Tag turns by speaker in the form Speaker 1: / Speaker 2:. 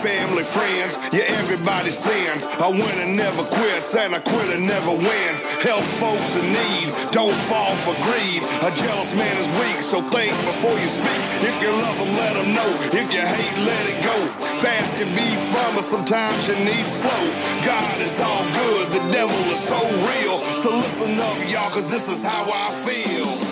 Speaker 1: family, friends, yeah, everybody's friends. I win and never quit, and a quitter never wins. Help folks in need, don't fall for greed. A jealous man is weak, so think before you speak. If you love them, let them know. If you hate, let it go. Fast can be fun, but sometimes you need slow. God is all good, the devil is so real. So listen up, y'all, cause this is how I feel.